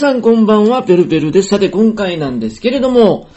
皆さんこんばんは、ペルペルです。さて今回なんですけれども、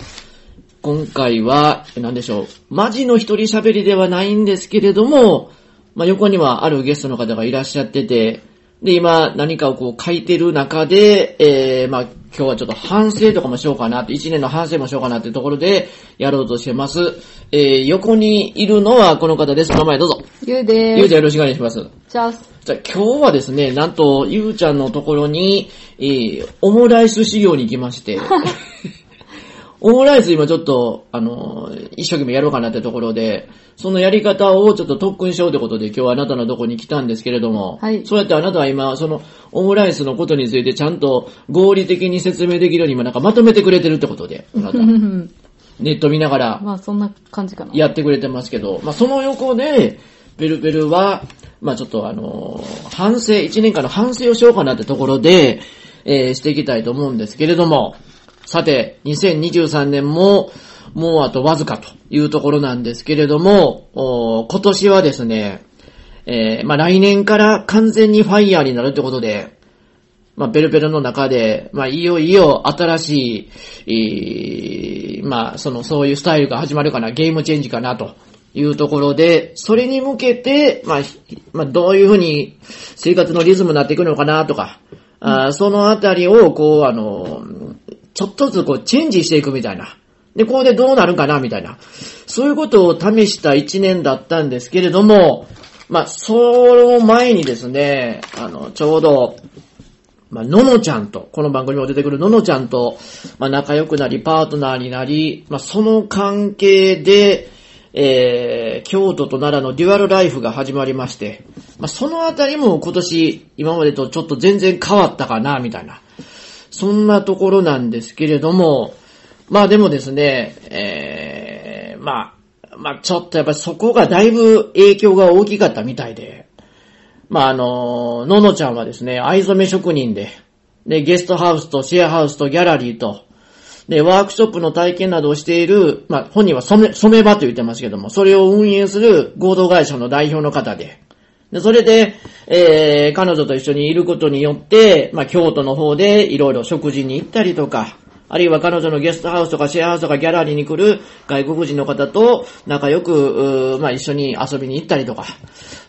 今回は、何でしょう、マジの一人喋りではないんですけれども、まあ、横にはあるゲストの方がいらっしゃってて、で、今何かをこう書いてる中で、えー、まあ、今日はちょっと反省とかもしようかなって、一年の反省もしようかなっていうところでやろうとしてます。えー、横にいるのはこの方です。名前どうぞ。ゆうでーす。ゆうちゃんよろしくお願いします。じゃあ、じゃあ今日はですね、なんと、ゆうちゃんのところに、えー、オムライス修行に来まして、オムライス今ちょっと、あのー一生懸命やろうかなってところで、そのやり方をちょっと特訓しようってことで今日はあなたのとこに来たんですけれども、はいそうやってあなたは今、そのオムライスのことについてちゃんと合理的に説明できるように今なんかまとめてくれてるってことで、あなた。ネット見ながら、まあそんな感じかな。やってくれてますけど、まあ、その横で、ペルペルは、まあ、ちょっとあの反省、一年間の反省をしようかなってところで、えーしていきたいと思うんですけれども、さて、2023年も、もうあとわずかというところなんですけれども、お今年はですね、えーまあ、来年から完全にファイヤーになるってことで、まあ、ペルペルの中で、まあ、いよいよ新しい、えーまあ、その、そういうスタイルが始まるかな、ゲームチェンジかな、というところで、それに向けて、まあ、ひまあ、どういうふうに生活のリズムになっていくのかな、とか、あーそのあたりを、こう、あの、ちょっとずつこう、チェンジしていくみたいな。で、ここでどうなるかな、みたいな。そういうことを試した一年だったんですけれども、まあ、その前にですね、あの、ちょうど、まあ、ののちゃんと、この番組にも出てくるののちゃんと、まあ、仲良くなり、パートナーになり、まあ、その関係で、えー、京都と奈良のデュアルライフが始まりまして、まあ、そのあたりも今年、今までとちょっと全然変わったかな、みたいな。そんなところなんですけれども、まあでもですね、えー、まあ、まあちょっとやっぱりそこがだいぶ影響が大きかったみたいで、まああの、ののちゃんはですね、藍染め職人で、で、ゲストハウスとシェアハウスとギャラリーと、で、ワークショップの体験などをしている、まあ本人は染め、染め場と言ってますけども、それを運営する合同会社の代表の方で、で、それで、えー、彼女と一緒にいることによって、まあ、京都の方でいろいろ食事に行ったりとか、あるいは彼女のゲストハウスとかシェアハウスとかギャラリーに来る外国人の方と仲良く、まあ、一緒に遊びに行ったりとか。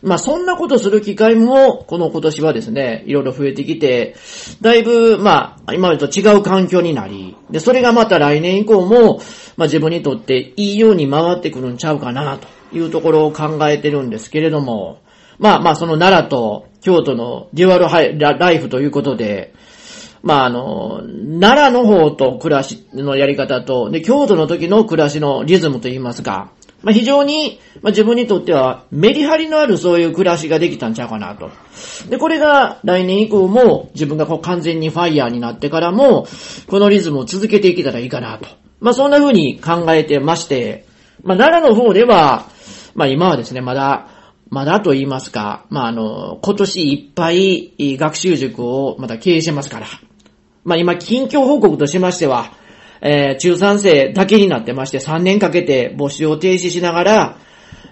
まあ、そんなことする機会も、この今年はですね、いろいろ増えてきて、だいぶ、まあ、今までと違う環境になり、で、それがまた来年以降も、まあ、自分にとっていいように回ってくるんちゃうかな、というところを考えてるんですけれども、まあまあ、その奈良と京都のデュアルハイライフということで、まああの、奈良の方と暮らしのやり方と、で、京都の時の暮らしのリズムといいますか、まあ非常に、まあ自分にとってはメリハリのあるそういう暮らしができたんちゃうかなと。で、これが来年以降も自分がこう完全にファイヤーになってからも、このリズムを続けていけたらいいかなと。まあそんな風に考えてまして、まあ奈良の方では、まあ今はですね、まだ、まだと言いますか、まあ、あの、今年いっぱい学習塾をまた経営してますから。まあ、今、近況報告としましては、えー中3生だけになってまして、3年かけて募集を停止しながら、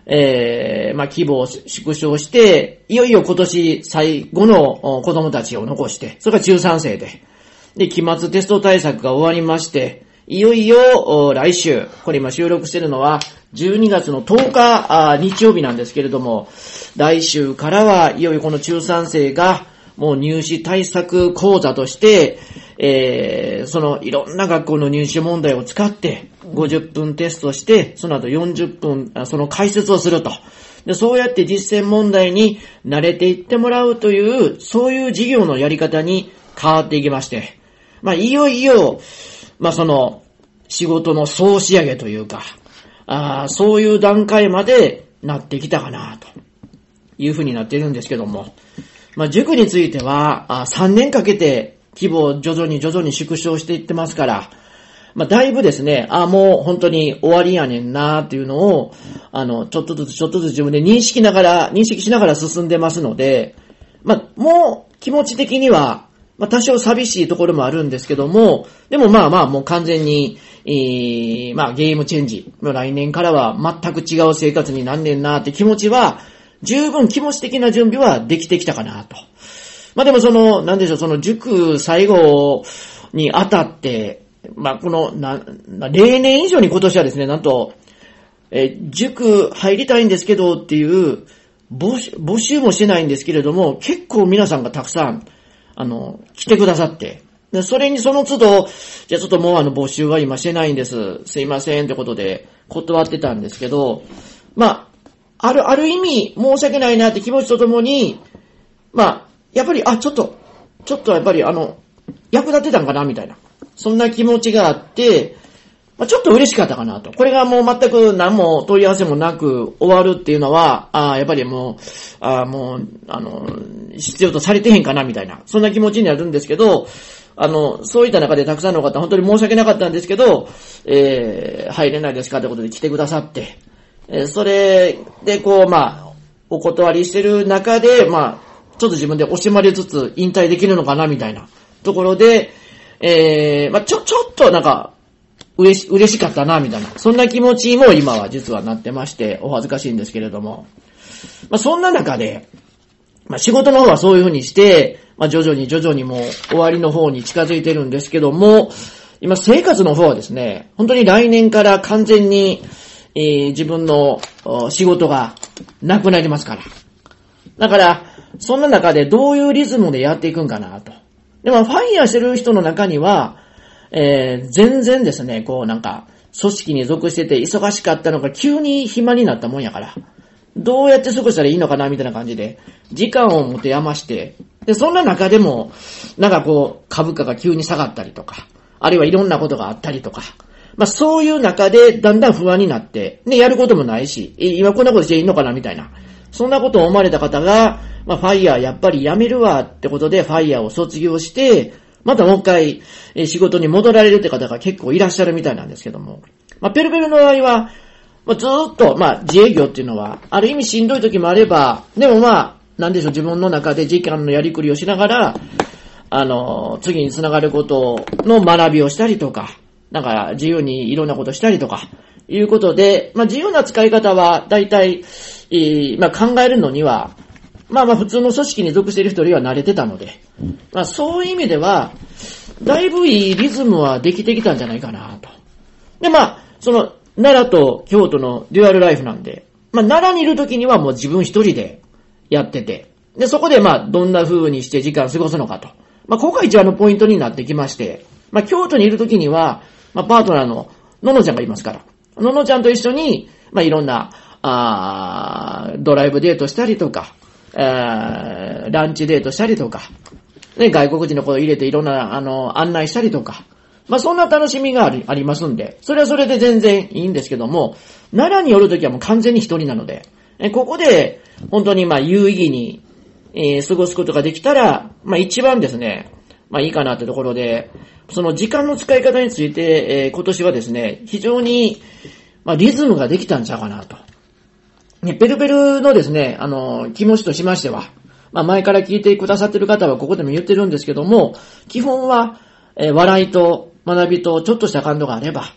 えーまあ、規模を縮小して、いよいよ今年最後の子供たちを残して、それが中3生で、で、期末テスト対策が終わりまして、いよいよ来週、これ今収録してるのは12月の10日日曜日なんですけれども、来週からはいよいよこの中3生がもう入試対策講座として、えー、そのいろんな学校の入試問題を使って50分テストして、その後40分その解説をすると。で、そうやって実践問題に慣れていってもらうという、そういう授業のやり方に変わっていきまして、まあ、いよいよ、まあ、その、仕事の総仕上げというか、あーそういう段階までなってきたかな、と。いうふうになっているんですけども、まあ、塾については、あ3年かけて規模を徐々に徐々に縮小していってますから、まあ、だいぶですね、あもう本当に終わりやねんなっていうのを、あの、ちょっとずつちょっとずつ自分で認識ながら、認識しながら進んでますので、まあ、もう気持ち的には、まあ、多少寂しいところもあるんですけども、でもまあまあもう完全に、えーまあゲームチェンジ。来年からは全く違う生活になんねんなって気持ちは、十分気持ち的な準備はできてきたかなと。まあでもその、なんでしょう、その塾最後にあたって、まあこの、な、例年以上に今年はですね、なんと、え塾入りたいんですけどっていう募集、募集もしてないんですけれども、結構皆さんがたくさん、あの、来てくださって、でそれにその都度、じゃあちょっともうあの募集は今してないんです。すいませんってことで断ってたんですけど、まあ、ある、ある意味申し訳ないなって気持ちとともに、まあ、やっぱり、あ、ちょっと、ちょっとやっぱりあの、役立てたんかなみたいな。そんな気持ちがあって、まあ、ちょっと嬉しかったかなと。これがもう全く何も問い合わせもなく終わるっていうのは、あやっぱりもう、あもう、あの、必要とされてへんかなみたいな。そんな気持ちになるんですけど、あの、そういった中でたくさんの方、本当に申し訳なかったんですけど、えー、入れないですかってことで来てくださって、えー、それでこう、まあ、お断りしてる中で、まあ、ちょっと自分で惜しまれつつ引退できるのかなみたいなところで、えー、まあ、ちょ、ちょっとなんか、嬉し、嬉しかったな、みたいな。そんな気持ちも今は実はなってまして、お恥ずかしいんですけれども。まあ、そんな中で、まあ、仕事の方はそういうふうにして、まあ、徐々に徐々にもう終わりの方に近づいてるんですけども、今生活の方はですね、本当に来年から完全に、えー、自分の仕事がなくなりますから。だから、そんな中でどういうリズムでやっていくんかなと。でも、ファイヤーしてる人の中には、えー、全然ですね、こうなんか、組織に属してて忙しかったのが急に暇になったもんやから、どうやって過ごしたらいいのかなみたいな感じで、時間を持て余して、で、そんな中でも、なんかこう、株価が急に下がったりとか、あるいはいろんなことがあったりとか、まあそういう中でだんだん不安になって、ね、やることもないし、今こんなことしていいのかなみたいな。そんなことを思われた方が、まあファイヤーやっぱりやめるわってことでファイヤーを卒業して、またもう一回、え仕事に戻られるって方が結構いらっしゃるみたいなんですけども。まあペルペルの場合は、まあ、ずっと、まあ自営業っていうのは、ある意味しんどい時もあれば、でもまあ、なんでしょう、自分の中で時間のやりくりをしながら、あの、次につながることの学びをしたりとか、なんか自由にいろんなことしたりとか、いうことで、まあ自由な使い方は大体、えー、まあ考えるのには、まあまあ普通の組織に属している人よりは慣れてたので、まあそういう意味では、だいぶいいリズムはできてきたんじゃないかなと。でまあ、その、奈良と京都のデュアルライフなんで、まあ奈良にいる時にはもう自分一人でやってて、で、そこでまあどんな風にして時間過ごすのかと。まあここが一番のポイントになってきまして、まあ京都にいる時には、まあパートナーのののちゃんがいますから、ののちゃんと一緒に、まあいろんな、あドライブデートしたりとか、ランチデートしたりとか、ね、外国人の子を入れていろんな、あの、案内したりとか、まあ、そんな楽しみがありありますんで、それはそれで全然いいんですけども、奈良に寄るときはもう完全に一人なので、えここで、本当にま、有意義に、えー、過ごすことができたら、まあ、一番ですね、まあ、いいかなってところで、その時間の使い方について、えー、今年はですね、非常に、まあ、リズムができたんちゃうかなと。ね、ペルペルのですね、あの、気持ちとしましては、まあ、前から聞いてくださってる方はここでも言ってるんですけども、基本は、えー、笑いと学びとちょっとした感動があれば、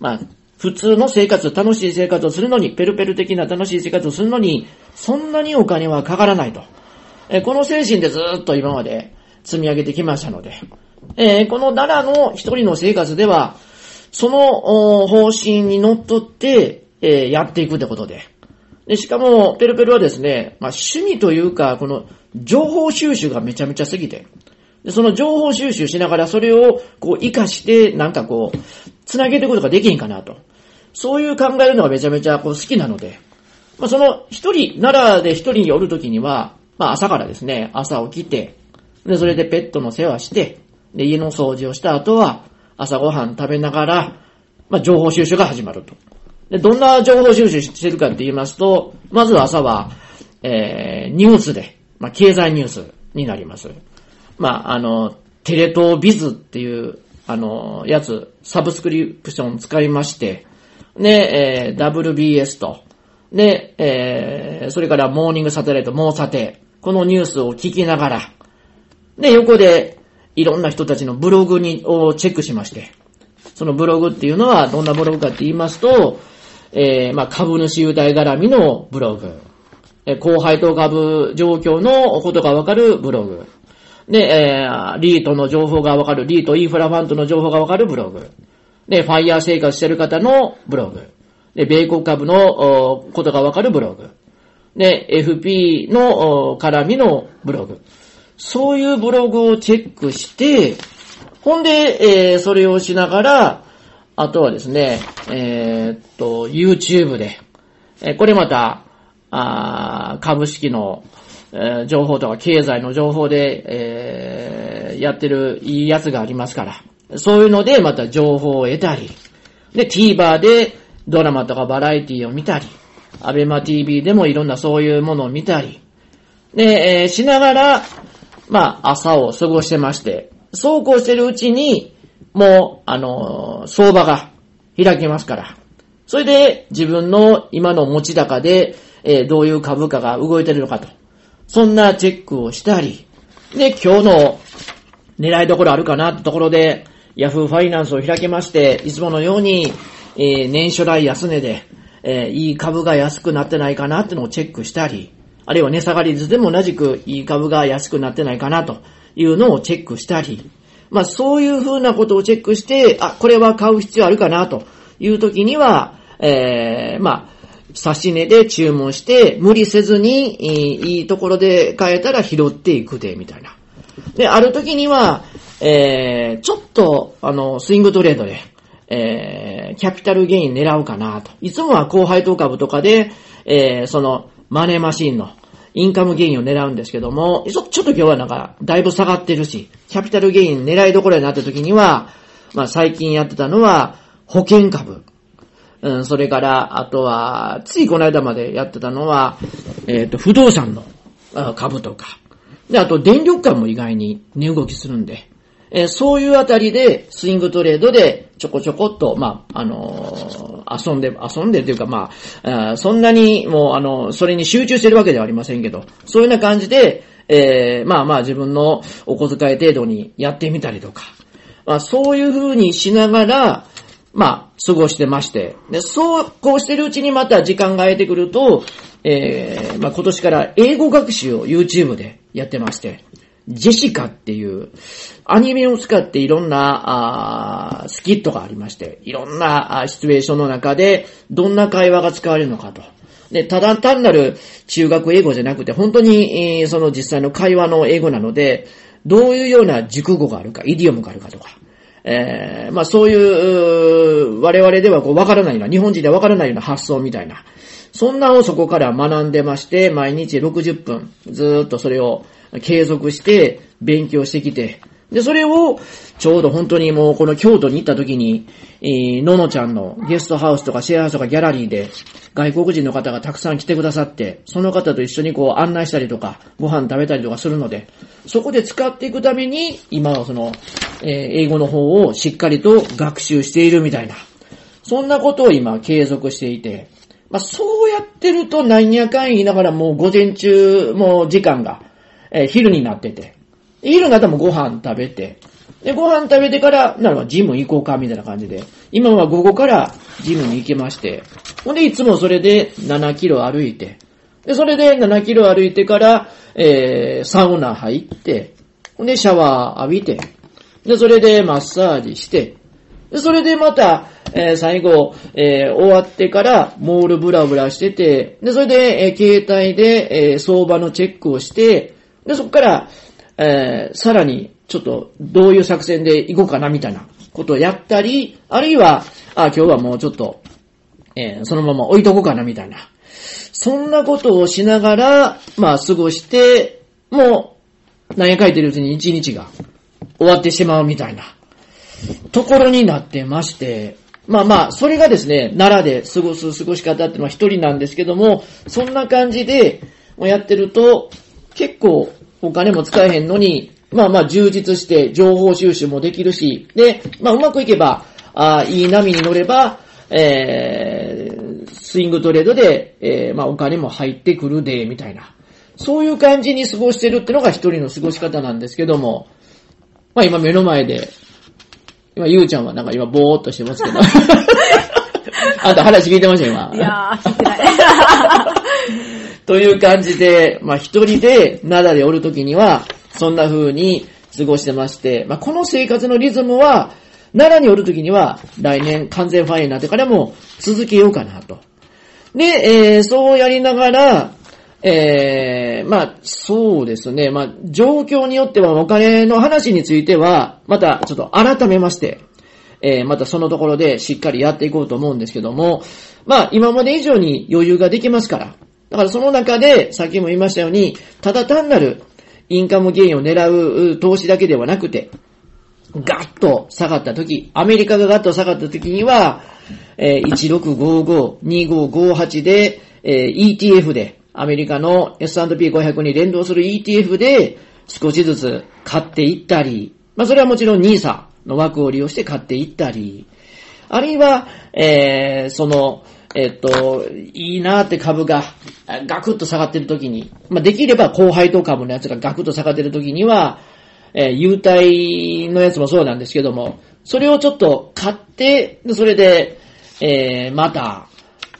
まあ、普通の生活、楽しい生活をするのに、ペルペル的な楽しい生活をするのに、そんなにお金はかからないと。えー、この精神でずっと今まで積み上げてきましたので、えー、この奈良の一人の生活では、その方針にのっとって、えー、やっていくってことで、で、しかも、ペルペルはですね、まあ、趣味というか、この、情報収集がめちゃめちゃ過ぎて、でその情報収集しながら、それを、こう、活かして、なんかこう、つなげていくことができんかなと。そういう考えるのがめちゃめちゃこう好きなので、まあ、その、一人、奈良で一人におるときには、まあ、朝からですね、朝起きて、で、それでペットの世話して、で、家の掃除をした後は、朝ごはん食べながら、まあ、情報収集が始まると。で、どんな情報収集してるかって言いますと、まず朝は、えー、ニュースで、まあ、経済ニュースになります。まあ、あの、テレ東ビズっていう、あの、やつ、サブスクリプション使いまして、で、えー、WBS と、で、えー、それからモーニングサテライト、モーサテ、このニュースを聞きながら、で、横で、いろんな人たちのブログに、をチェックしまして、そのブログっていうのはどんなブログかって言いますと、えー、まあ、株主優待絡みのブログ。えー、後輩と株状況のことがわかるブログ。で、えー、リートの情報がわかる、リートインフラファンドの情報がわかるブログ。で、ファイヤー生活してる方のブログ。で、米国株のことがわかるブログ。で、FP の絡みのブログ。そういうブログをチェックして、ほんで、えー、それをしながら、あとはですね、えー、っと、YouTube で、えー、これまた、あ株式の、えー、情報とか経済の情報で、えー、やってるいいやつがありますから、そういうのでまた情報を得たり、で、TVer でドラマとかバラエティを見たり、アベマ TV でもいろんなそういうものを見たり、で、えー、しながら、まあ、朝を過ごしてまして、そうこうしてるうちに、もう、あの、相場が開きますから。それで、自分の今の持ち高で、えー、どういう株価が動いてるのかと。そんなチェックをしたり、で、今日の狙いどころあるかなってところで、ヤフーファイナンスを開きまして、いつものように、えー、年初来安値で、えー、いい株が安くなってないかなってのをチェックしたり、あるいは値下がり図でも同じくいい株が安くなってないかなというのをチェックしたり、まあそういうふうなことをチェックして、あ、これは買う必要あるかなという時には、えー、まあ、差し値で注文して、無理せずに、いいところで買えたら拾っていくで、みたいな。で、ある時には、えー、ちょっと、あの、スイングトレードで、えー、キャピタルゲイン狙うかなと。いつもは高配当株とかで、えー、その、マネーマシンのインカムゲインを狙うんですけども、ちょっと今日はなんか、だいぶ下がってるし、キャピタルゲイン狙いどころになった時には、まあ最近やってたのは、保険株。うん、それから、あとは、ついこの間までやってたのは、えっ、ー、と、不動産の株とか。で、あと、電力館も意外に値動きするんで、えー、そういうあたりで、スイングトレードで、ちょこちょこっと、まあ、あのー、遊んで、遊んでというか、まあ、そんなに、もう、あの、それに集中してるわけではありませんけど、そういうような感じで、えー、まあまあ自分のお小遣い程度にやってみたりとか、まあそういう風にしながら、まあ、過ごしてまして、で、そうこうしてるうちにまた時間が空いてくると、えー、まあ今年から英語学習を YouTube でやってまして、ジェシカっていうアニメを使っていろんなあスキットがありまして、いろんなあシチュエーションの中でどんな会話が使われるのかと。で、ただ単なる中学英語じゃなくて、本当に、えー、その実際の会話の英語なので、どういうような熟語があるか、イディオムがあるかとか、えー、まあそういう、我々ではこうわからないような、日本人ではわからないような発想みたいな、そんなをそこから学んでまして、毎日60分、ずっとそれを継続して勉強してきて、で、それを、ちょうど本当にもうこの京都に行った時に、えー、ののちゃんのゲストハウスとかシェアハウスとかギャラリーで外国人の方がたくさん来てくださって、その方と一緒にこう案内したりとか、ご飯食べたりとかするので、そこで使っていくために、今はその、えー、英語の方をしっかりと学習しているみたいな、そんなことを今継続していて、まあ、そうやってると何やかん言いながらもう午前中、もう時間が、え、昼になってて、昼になったらもうご飯食べて、で、ご飯食べてから、なるほど、ジム行こうか、みたいな感じで。今は午後からジムに行けまして。ほんで、いつもそれで7キロ歩いて。で、それで7キロ歩いてから、えー、サウナ入って、ほんで、シャワー浴びて。で、それでマッサージして。で、それでまた、えー、最後、えー、終わってから、モールブラブラしてて、で、それで、えー、携帯で、えー、相場のチェックをして、で、そこから、えー、さらに、ちょっと、どういう作戦で行こうかな、みたいなことをやったり、あるいは、あ、今日はもうちょっと、えー、そのまま置いとこうかな、みたいな。そんなことをしながら、まあ、過ごして、もう、何書いてるうちに一日が終わってしまうみたいな、ところになってまして、まあまあ、それがですね、奈良で過ごす過ごし方っていうのは一人なんですけども、そんな感じで、やってると、結構お金も使えへんのに、まあまあ充実して情報収集もできるし、で、まあうまくいけば、あいい波に乗れば、えー、スイングトレードで、えー、まあお金も入ってくるで、みたいな。そういう感じに過ごしてるってのが一人の過ごし方なんですけども、まあ今目の前で、今ゆうちゃんはなんか今ぼーっとしてますけど。あんた話聞いてました今。いやー、聞いてない。という感じで、まあ一人で灘でおるときには、そんな風に過ごしてまして、まあ、この生活のリズムは、奈良におるときには、来年完全ファイヤーになってからも続けようかなと。で、えーそうやりながら、えーまあ、そうですね。まあ、状況によってはお金の話については、またちょっと改めまして、えーまたそのところでしっかりやっていこうと思うんですけども、まあ、今まで以上に余裕ができますから。だからその中で、さっきも言いましたように、ただ単なるインカムゲインを狙う投資だけではなくて、ガッと下がった時、アメリカがガッと下がった時には、えー1655、2558で、えー ETF で、アメリカの S&P500 に連動する ETF で少しずつ買っていったり、まあそれはもちろん NISA の枠を利用して買っていったり、あるいは、えーその、えっと、いいなーって株がガクッと下がってる時に、まあできれば高配当株のやつがガクッと下がってる時には、えー、優待のやつもそうなんですけども、それをちょっと買って、それで、えー、また、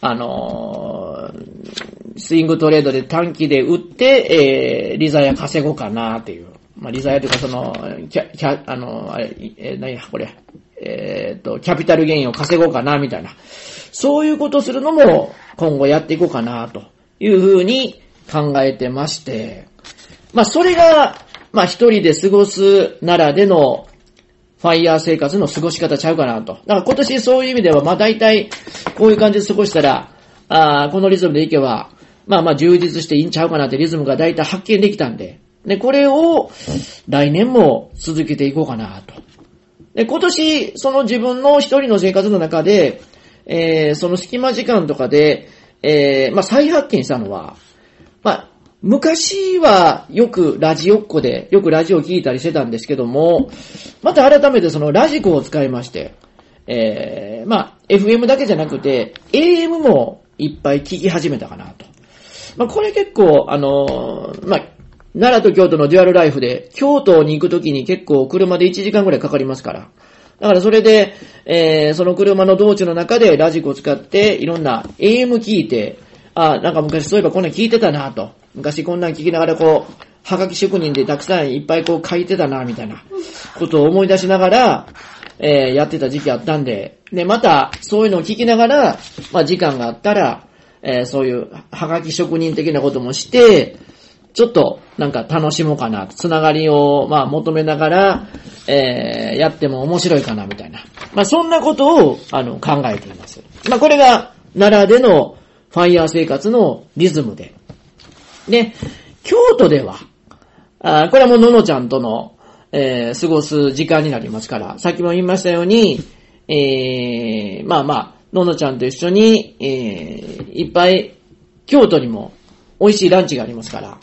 あのースイングトレードで短期で売って、えー、リザヤ稼ごうかなっていう。まあ、リザヤというかその、キャ、キャ、あのーあれ、えー、何や、これ、えーっと、キャピタルゲインを稼ごうかな、みたいな。そういうことするのも、今後やっていこうかな、というふうに考えてまして、まあ、それが、まあ、一人で過ごすならでの、ファイヤー生活の過ごし方ちゃうかなと。だから今年そういう意味では、まあ、大体、こういう感じで過ごしたら、あーこのリズムでいけば、まあまあ充実していいんちゃうかなってリズムが大体発見できたんで、で、これを来年も続けていこうかなと。で、今年、その自分の一人の生活の中で、えー、その隙間時間とかで、えー、まあ再発見したのは、まあ、昔はよくラジオっ子で、よくラジオ聞いたりしてたんですけども、また改めてそのラジコを使いまして、えー、まあ、FM だけじゃなくて、AM もいっぱい聞き始めたかなと。まあ、これ結構、あのーまあ、奈良と京都のデュアルライフで、京都に行くときに結構車で1時間ぐらいかかりますから。だからそれで、えー、その車の道中の中でラジコを使って、いろんな AM 聞いて、あ、なんか昔そういえばこんなん聞いてたなと。昔こんなん聞きながらこう、はがき職人でたくさんいっぱいこう書いてたな、みたいなことを思い出しながら、えーやってた時期あったんで、で、また、そういうのを聞きながら、まあ、時間があったら、えーそういう、はがき職人的なこともして、ちょっと、なんか楽しもうかな、つながりを、まあ、求めながら、えーやっても面白いかな、みたいな。まあ、そんなことを、あの、考えています。まあ、これが、奈良でのファイヤー生活のリズムで。で、京都では、あこれはもうののちゃんとの、えー過ごす時間になりますから、さっきも言いましたように、えーまあまあ、ののちゃんと一緒に、えーいっぱい、京都にも美味しいランチがありますから、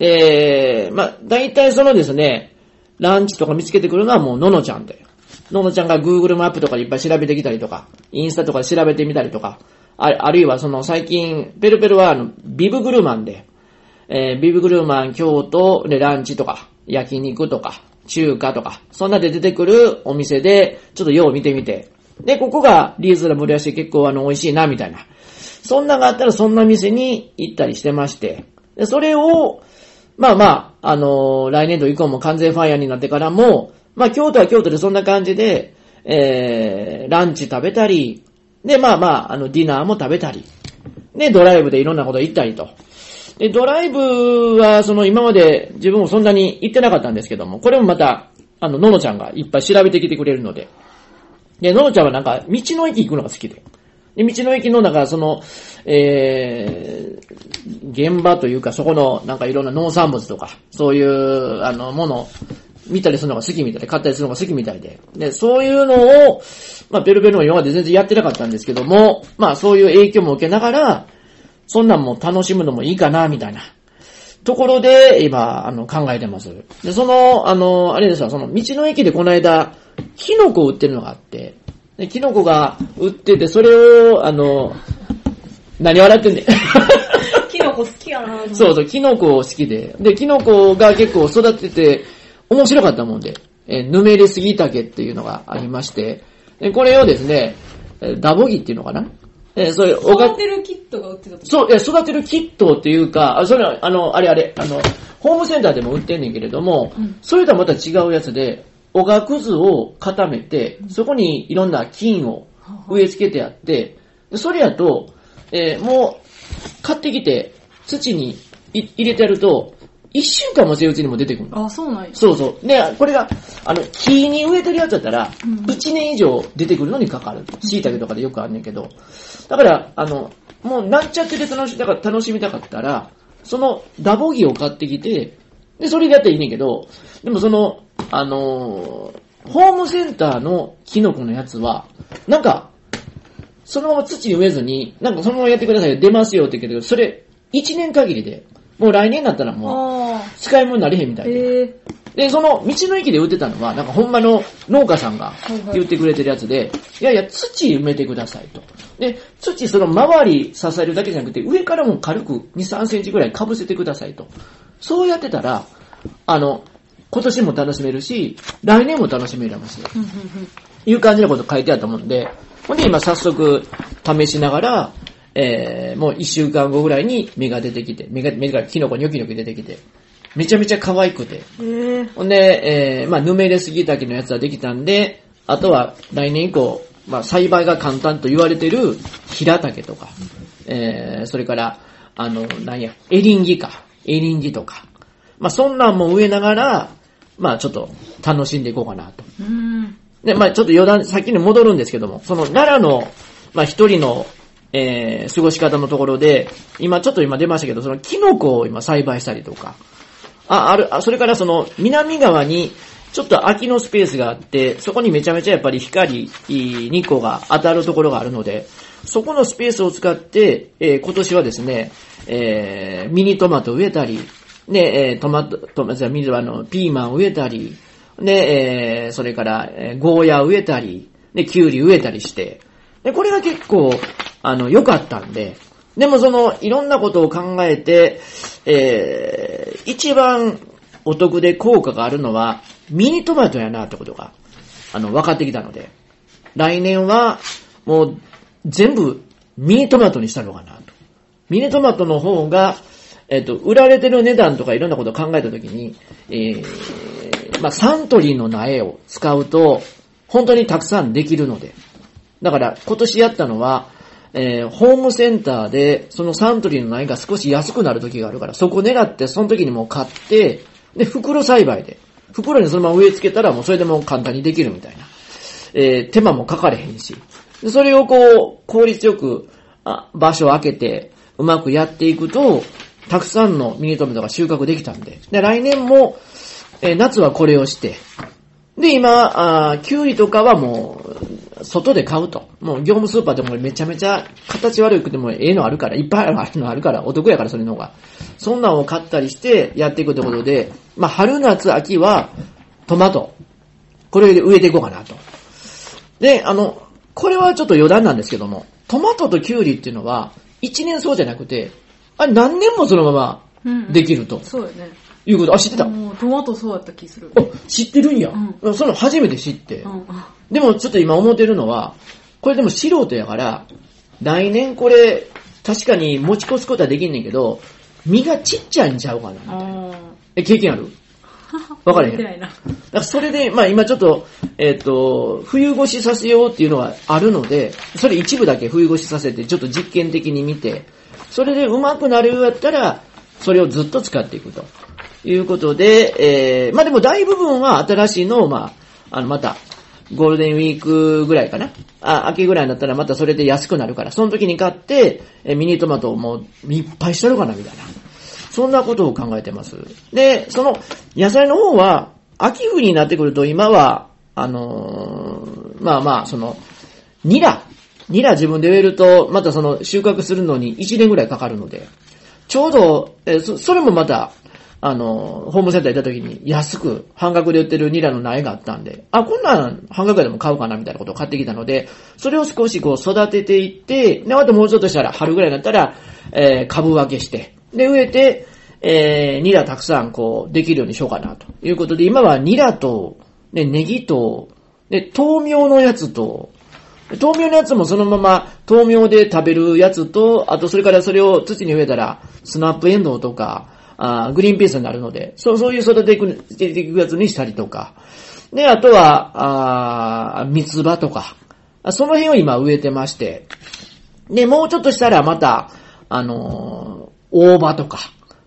えーまあ、大体そのですね、ランチとか見つけてくるのはもうののちゃんで。ののちゃんが Google マップとかでいっぱい調べてきたりとか、インスタとかで調べてみたりとか、ああるいはその最近、ペルペルはあの、ビブグルマンで、えービブグルマン京都でランチとか、焼肉とか、中華とか、そんなで出てくるお店で、ちょっとよう見てみて。で、ここがリーズナブルやし結構あの、美味しいな、みたいな。そんながあったらそんな店に行ったりしてまして。で、それを、まあまあ、あのー来年度以降も完全ファイヤーになってからも、まあ京都は京都でそんな感じで、えー、ランチ食べたり、で、まあまあ、あの、ディナーも食べたり、で、ドライブでいろんなこと行ったりと。で、ドライブは、その今まで自分もそんなに行ってなかったんですけども、これもまた、あの、ののちゃんがいっぱい調べてきてくれるので。で、ののちゃんはなんか、道の駅行くのが好きで。で、道の駅の、なんか、その、えー、現場というか、そこの、なんかいろんな農産物とか、そういう、あの、もの見たりするのが好きみたいで、買ったりするのが好きみたいで。で、そういうのを、まあ、ベルベルも今まで全然やってなかったんですけども、まあ、そういう影響も受けながら、そんなんも楽しむのもいいかな、みたいな。ところで、今、あの、考えてます。で、その、あの、あれですわ、その、道の駅でこの間、キノコを売ってるのがあって、で、キノコが売ってて、それを、あの、何笑ってんねん。キノコ好きやなそうそう、キノコ好きで。で、キノコが結構育ってて、面白かったもんで、えーぬめりすぎたけっていうのがありまして、でこれをですね、えーダボギっていうのかな？えーそういう、おが育てるキットが売ってたとそう、いや、育てるキットっていうか、あそれは、あの、あれあれ、あの、ホームセンターでも売ってんねんけれども、うん。それとはまた違うやつで、おがくずを固めて、そこにいろんな菌を植え付けてあって、でそれやと、えーもう、買ってきて、土にい入れてやると、一週間もせうちにも出てくるの。あ、そうなんや。そうそう。で、これが、あの、木に植えてるやつだったらうん、一年以上出てくるのにかかる。椎茸とかでよくあんねんけど。だから、あの、もうなんちゃってで楽しだから楽しみたかったら、そのダボギを買ってきて、で、それでやったらいいねんけど、でもその、あのーホームセンターのキノコのやつは、なんか、そのまま土に植えずに、なんかそのままやってください、出ますよって言うけど、それ、一年限りで、もう来年になったらもう、あ使い物になれへんみたあ。いで。ええで、その道の駅で売ってたのは、なんかほんまの農家さんがいはい言ってくれてるやつで、いやいや、土埋めてくださいと。で、土その周り支えるだけじゃなくて、上からも軽く2、3センチぐらい被せてくださいと。そうやってたら、あの、今年も楽しめるし、来年も楽しめますよ。うんうんいう感じのこと書いてあったもんで、ほんで今早速試しながら、えー、もう一週間後ぐらいに芽が出てきて、芽が、芽がキノコニョキニョキ出てきて、めちゃめちゃ可愛くて、うん。ええほんで、えー、まあ、ヌメレスギタケのやつはできたんで、あとは来年以降、まあ、栽培が簡単と言われてる平竹とか、えー、それから、あの、なんや、エリンギか、エリンギとか、まあ、そんなんも植えながら、まあ、ちょっと楽しんでいこうかなと。うん。で、まあちょっと余談、先に戻るんですけども、その奈良の、まあ一人の、えー、過ごし方のところで、今ちょっと今出ましたけど、そのキノコを今栽培したりとか、あ、ある、あ、それからその南側に、ちょっと空きのスペースがあって、そこにめちゃめちゃやっぱり光、日光が当たるところがあるので、そこのスペースを使って、えー今年はですね、えーミニトマト植えたり、で、えートマト、トマト、水はあの、ピーマン植えたり、で、えーそれから、えーゴーヤ植えたり、で、キュウリ植えたりして、で、これが結構、あの、良かったんで、でもその、いろんなことを考えて、えー一番お得で効果があるのは、ミニトマトやなってことが、あの、分かってきたので、来年は、もう、全部、ミニトマトにしたのかなと。ミニトマトの方が、えっ、と、売られてる値段とかいろんなことを考えたときに、えー、まあ、サントリーの苗を使うと、本当にたくさんできるので。だから、今年やったのは、えー、ホームセンターで、そのサントリーの苗が少し安くなる時があるから、そこ狙って、その時にもう買って、で、袋栽培で、袋にそのまま植え付けたらもうそれでも簡単にできるみたいな。えー手間もかかれへんし。それをこう、効率よく、あ場所を空けて、うまくやっていくと、たくさんのミニトマトが収穫できたんで。で、来年も、えー夏はこれをして、で、今、あキュウリとかはもう、外で買うと。もう業務スーパーでもめちゃめちゃ形悪くてもええのあるから、いっぱいあるのあるから、お得やからそれの方が。そんなんを買ったりしてやっていくってことで、まあ春夏秋はトマト。これで植えていこうかなと。で、あの、これはちょっと余談なんですけども、トマトとキュウリっていうのは、一年そうじゃなくて、あれ何年もそのままうん。できるとそうよね。いうこと。あ、知ってた、トマトそうやった気する。あ知ってるんや。うその初めて知って。うん。でもちょっと今思ってるのは、これでも素人やから、来年これ、確かに持ち越すことはできんねんけど、実がちっちゃいんちゃうかな。あえ、経験ある？あ。わかれへん見てないな。だからそれで、まあ今ちょっと、えっ、と、冬越しさせようっていうのはあるので、それ一部だけ冬越しさせて、ちょっと実験的に見て、それで上手くなるようやったら、それをずっと使っていくと。いうことで、えー、まあでも大部分は新しいのを、まあ、あの、また、ゴールデンウィークぐらいかな。あ、秋ぐらいになったらまたそれで安くなるから、その時に買って、えミニトマトをもういっぱいしとるかな、みたいな。そんなことを考えてます。で、その野菜の方は、秋冬になってくると今は、あのーまあまあ、その、ニラ。ニラ自分で植えると、またその収穫するのに1年ぐらいかかるので、ちょうど、えそそれもまた、あのホームセンター行った時に安く半額で売ってるニラの苗があったんで、あ、こんなん半額でも買うかなみたいなことを買ってきたので、それを少しこう育てていって、で、あともうちょっとしたら春ぐらいになったら、えー株分けして、で、植えて、えー、ニラたくさんこう、できるようにしようかなということで、今はニラと、ね、ネギと、で、豆苗のやつと、豆苗のやつもそのまま豆苗で食べるやつと、あとそれからそれを土に植えたら、スナップエンドウとか、あグリーンピースになるので、そう、そういう育てていく、育てていくやつにしたりとか。で、あとは、あ三つ葉とか。その辺を今植えてまして。で、もうちょっとしたらまた、あのー大葉とか、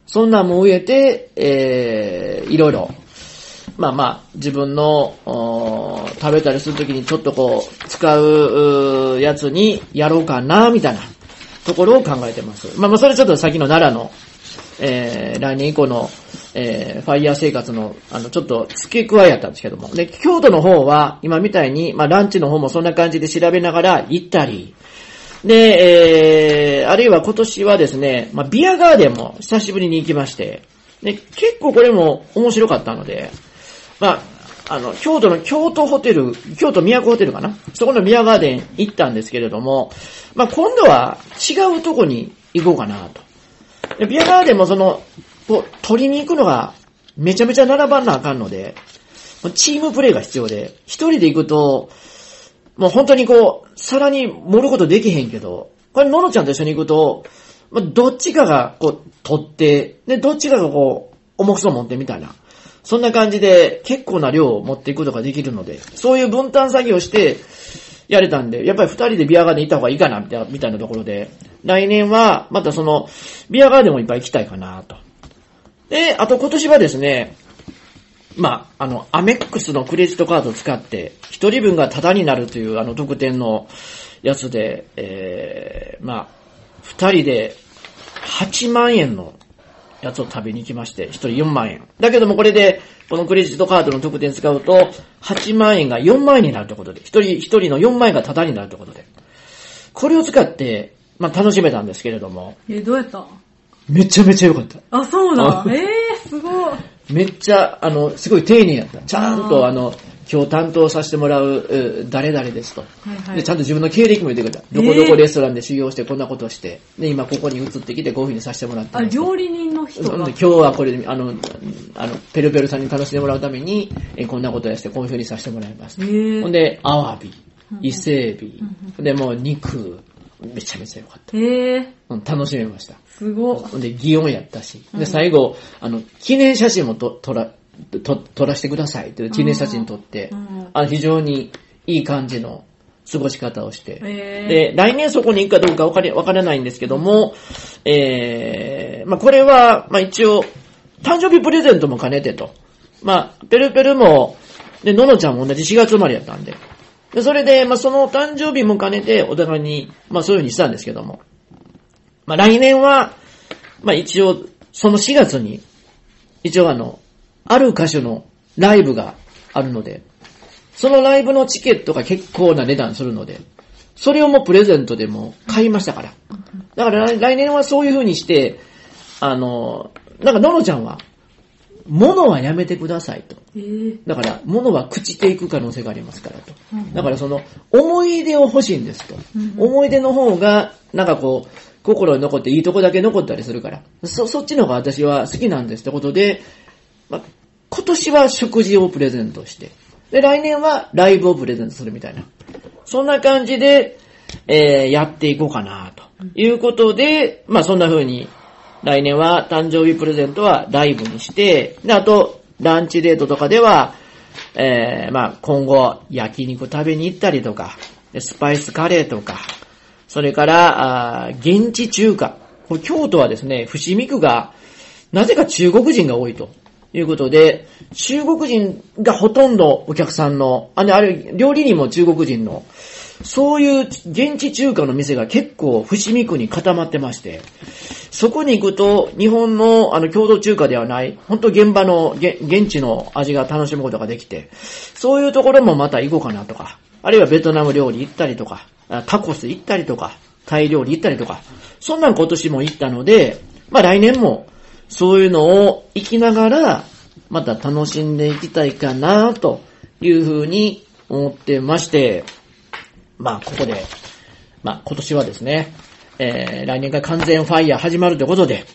そんなんも植えて、えー、いろいろ、まあまあ、自分の、食べたりするときにちょっとこう、使ううやつにやろうかな、みたいなところを考えてます。まあまあ、それちょっと先の奈良の、えー、来年以降の、えー、ファイヤー生活の、あの、ちょっと付け加えやったんですけども。で、京都の方は、今みたいに、まあ、ランチの方もそんな感じで調べながら行ったり、で、えー、あるいは今年はですね、まあ、ビアガーデンも久しぶりに行きまして、で、結構これも面白かったので、まあ、あの、京都の京都ホテル、京都都ホテルかな？そこのビアガーデン行ったんですけれども、まあ、今度は違うとこに行こうかなと。でビアガーデンもその、こう、取りに行くのがめちゃめちゃ並ばんなあかんので、チームプレイが必要で、一人で行くと、もう本当にこう、皿に盛ることできへんけど、これ、ののちゃんと一緒に行くと、まあ、どっちかがこう、取って、で、どっちかがこう、重くそう持ってみたいな。そんな感じで結構な量を持っていくことができるので、そういう分担作業して、やれたんで、やっぱり二人でビアガーデン行った方がいいかな、みたいなみたいなところで、来年は、またその、ビアガーデンもいっぱい行きたいかな、と。で、あと今年はですね、まあ、あの、アメックスのクレジットカードを使って、一人分がタダになるという、あの、特典のやつで、えー、まあ、二人で8万円のやつを食べに行きまして、一人4万円。だけどもこれで、このクレジットカードの特典使うと、8万円が4万円になるということで、一人、一人の4万円がタダになるということで。これを使って、まあ、楽しめたんですけれども、え、どうやった？めちゃめちゃ良かった。あ、そうだあ。えー、すごい。めっちゃ、あの、すごい丁寧やった。ちゃんと、あの、今日担当させてもらう、う誰々ですと。はいはい。で、ちゃんと自分の経歴も言ってくれた。どこどこレストランで修行してこんなことをして、で、今ここに移ってきてこういう風にさせてもらってあ、料理人の人。今日はこれで、あの、あの、ペルペルさんに楽しんでもらうために、えこんなことやしてこういう風にさせてもらいます。えーほんで、アワビうん、伊勢エビ、で、もう肉、めちゃめちゃ良かった。えー、うん楽しめました。すごで、擬音やったし。で、うん最後、あの、記念写真もと、撮ら、と、撮らせてくださいって記念写真撮ってう、んあ非常にいい感じの過ごし方をして、えー、で、来年そこに行くかどうかわかり、わからないんですけども、えー、まあ、これは、まあ、一応、誕生日プレゼントも兼ねてと。まあ、ペルペルも、で、ののちゃんも同じ4月生まれやったんで。で、それで、まあ、その誕生日も兼ねて、お互いに、まあ、そういう風にしたんですけども。まあ、来年は、まあ、一応、その4月に、一応あの、ある歌手のライブがあるので、そのライブのチケットが結構な値段するので、それをもうプレゼントでも買いましたから。だから来来年はそういう風にして、あの、なんかののちゃんは、物はやめてくださいと。えー、だから、物は朽ちていく可能性がありますからと。うんだからその、思い出を欲しいんですと。うん思い出の方が、なんかこう、心に残っていいとこだけ残ったりするから。そ、そっちの方が私は好きなんですってことで、まあ、今年は食事をプレゼントして、で、来年はライブをプレゼントするみたいな。そんな感じで、えー、やっていこうかな、ということで、まあそんな風に、来年は誕生日プレゼントはライブにして、で、あと、ランチデートとかでは、えー、まあ今後、焼肉食べに行ったりとか、スパイスカレーとか、それから、あ現地中華。これ京都はですね、伏見区が、なぜか中国人が多いということで、中国人がほとんどお客さんの、あれ、あれ、料理人も中国人の、そういう現地中華の店が結構伏見区に固まってまして、そこに行くと日本のあの共同中華ではない、本当現場の現地の味が楽しむことができて、そういうところもまた行こうかなとか、あるいはベトナム料理行ったりとか、タコス行ったりとか、タイ料理行ったりとか、そんなん今年も行ったので、まあ来年もそういうのを行きながら、また楽しんでいきたいかなというふうに思ってまして、まあここで、まあ今年はですね、えー、来年から完全ファイヤー始まるということで、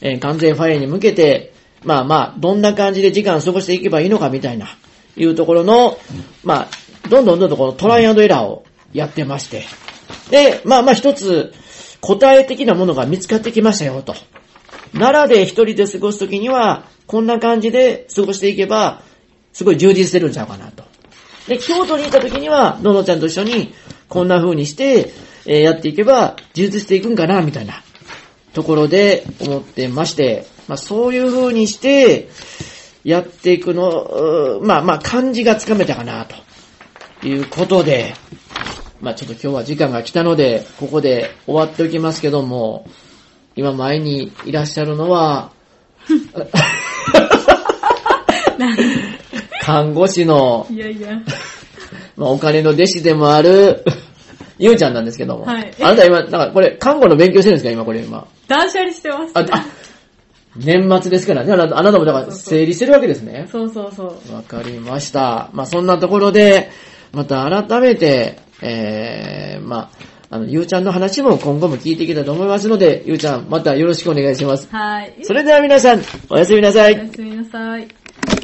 えー、完全ファイヤーに向けて、まあまあ、どんな感じで時間過ごしていけばいいのかみたいな、いうところの、まあ、どんどんどんどんこのトライアンドエラーをやってまして。で、まあまあ一つ、答え的なものが見つかってきましたよ、と。奈良で一人で過ごすときには、こんな感じで過ごしていけば、すごい充実してるんちゃうかなと。で、京都にいたときには、ののちゃんと一緒に、こんな風にして、えーやっていけば、充実していくんかな、みたいな、ところで思ってまして、まあそういう風にして、やっていくの、まあまあ感じがつかめたかな、ということで、まあちょっと今日は時間が来たので、ここで終わっておきますけども、今前にいらっしゃるのは、看護師の、いやいや。まあ、お金の弟子でもある、ゆうちゃんなんですけども。はいあなた今、なんかこれ、看護の勉強してるんですか？今これ今。断捨離してます。あ、あ、年末ですからね。あなたあなたもだから整理してるわけですね。そうそうそう。わかりました。まあ、そんなところで、また改めて、えー、まあ、あの、ゆうちゃんの話も今後も聞いていきたいと思いますので、ゆうちゃん、またよろしくお願いします。はい。それでは皆さん、おやすみなさいお。やすみなさい。